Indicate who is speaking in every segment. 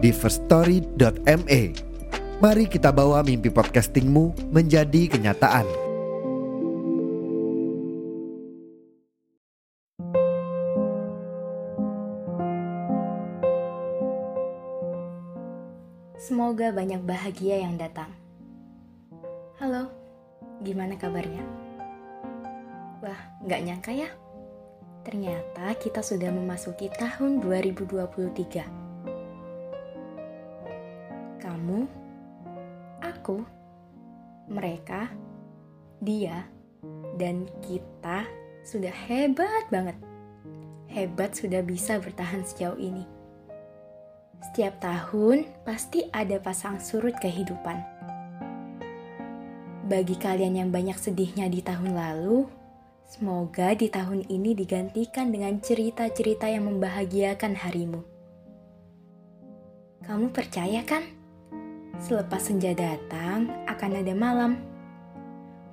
Speaker 1: di firststory.me. Mari kita bawa mimpi podcastingmu menjadi kenyataan.
Speaker 2: Semoga banyak bahagia yang datang. Halo, gimana kabarnya? Wah, nggak nyangka ya. Ternyata kita sudah memasuki tahun 2023. Kamu, aku, mereka, dia, dan kita sudah hebat banget. Hebat sudah bisa bertahan sejauh ini. Setiap tahun pasti ada pasang surut kehidupan. Bagi kalian yang banyak sedihnya di tahun lalu, semoga di tahun ini digantikan dengan cerita-cerita yang membahagiakan harimu. Kamu percaya kan? Selepas senja datang, akan ada malam.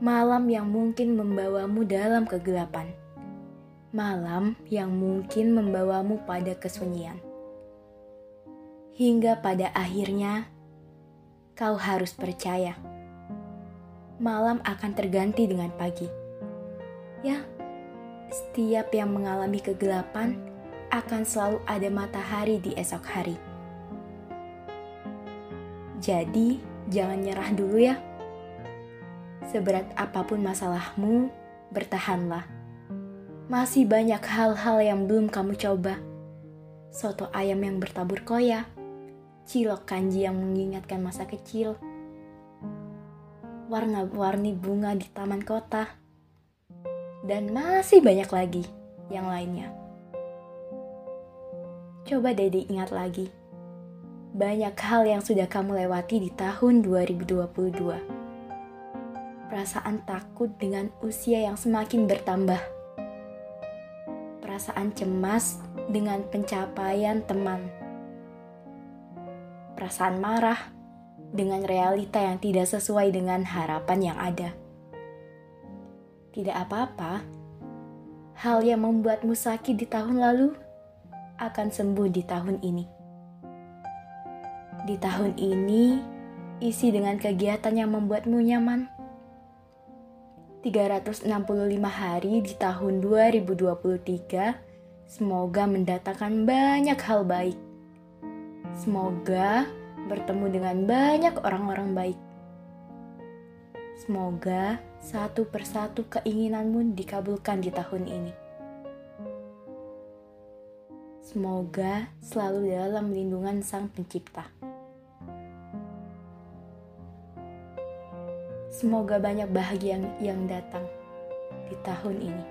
Speaker 2: Malam yang mungkin membawamu dalam kegelapan. Malam yang mungkin membawamu pada kesunyian hingga pada akhirnya kau harus percaya. Malam akan terganti dengan pagi. Ya, setiap yang mengalami kegelapan akan selalu ada matahari di esok hari. Jadi, jangan nyerah dulu ya. Seberat apa pun masalahmu, bertahanlah. Masih banyak hal-hal yang belum kamu coba. Soto ayam yang bertabur koya, cilok kanji yang mengingatkan masa kecil, warna-warni bunga di taman kota, dan masih banyak lagi yang lainnya. Coba Dede ingat lagi, banyak hal yang sudah kamu lewati di tahun 2022. Perasaan takut dengan usia yang semakin bertambah. Perasaan cemas dengan pencapaian teman perasaan marah dengan realita yang tidak sesuai dengan harapan yang ada. Tidak apa-apa, hal yang membuatmu sakit di tahun lalu akan sembuh di tahun ini. Di tahun ini, isi dengan kegiatan yang membuatmu nyaman. 365 hari di tahun 2023 semoga mendatangkan banyak hal baik Semoga bertemu dengan banyak orang-orang baik. Semoga satu persatu keinginanmu dikabulkan di tahun ini. Semoga selalu dalam lindungan Sang Pencipta. Semoga banyak bahagia yang datang di tahun ini.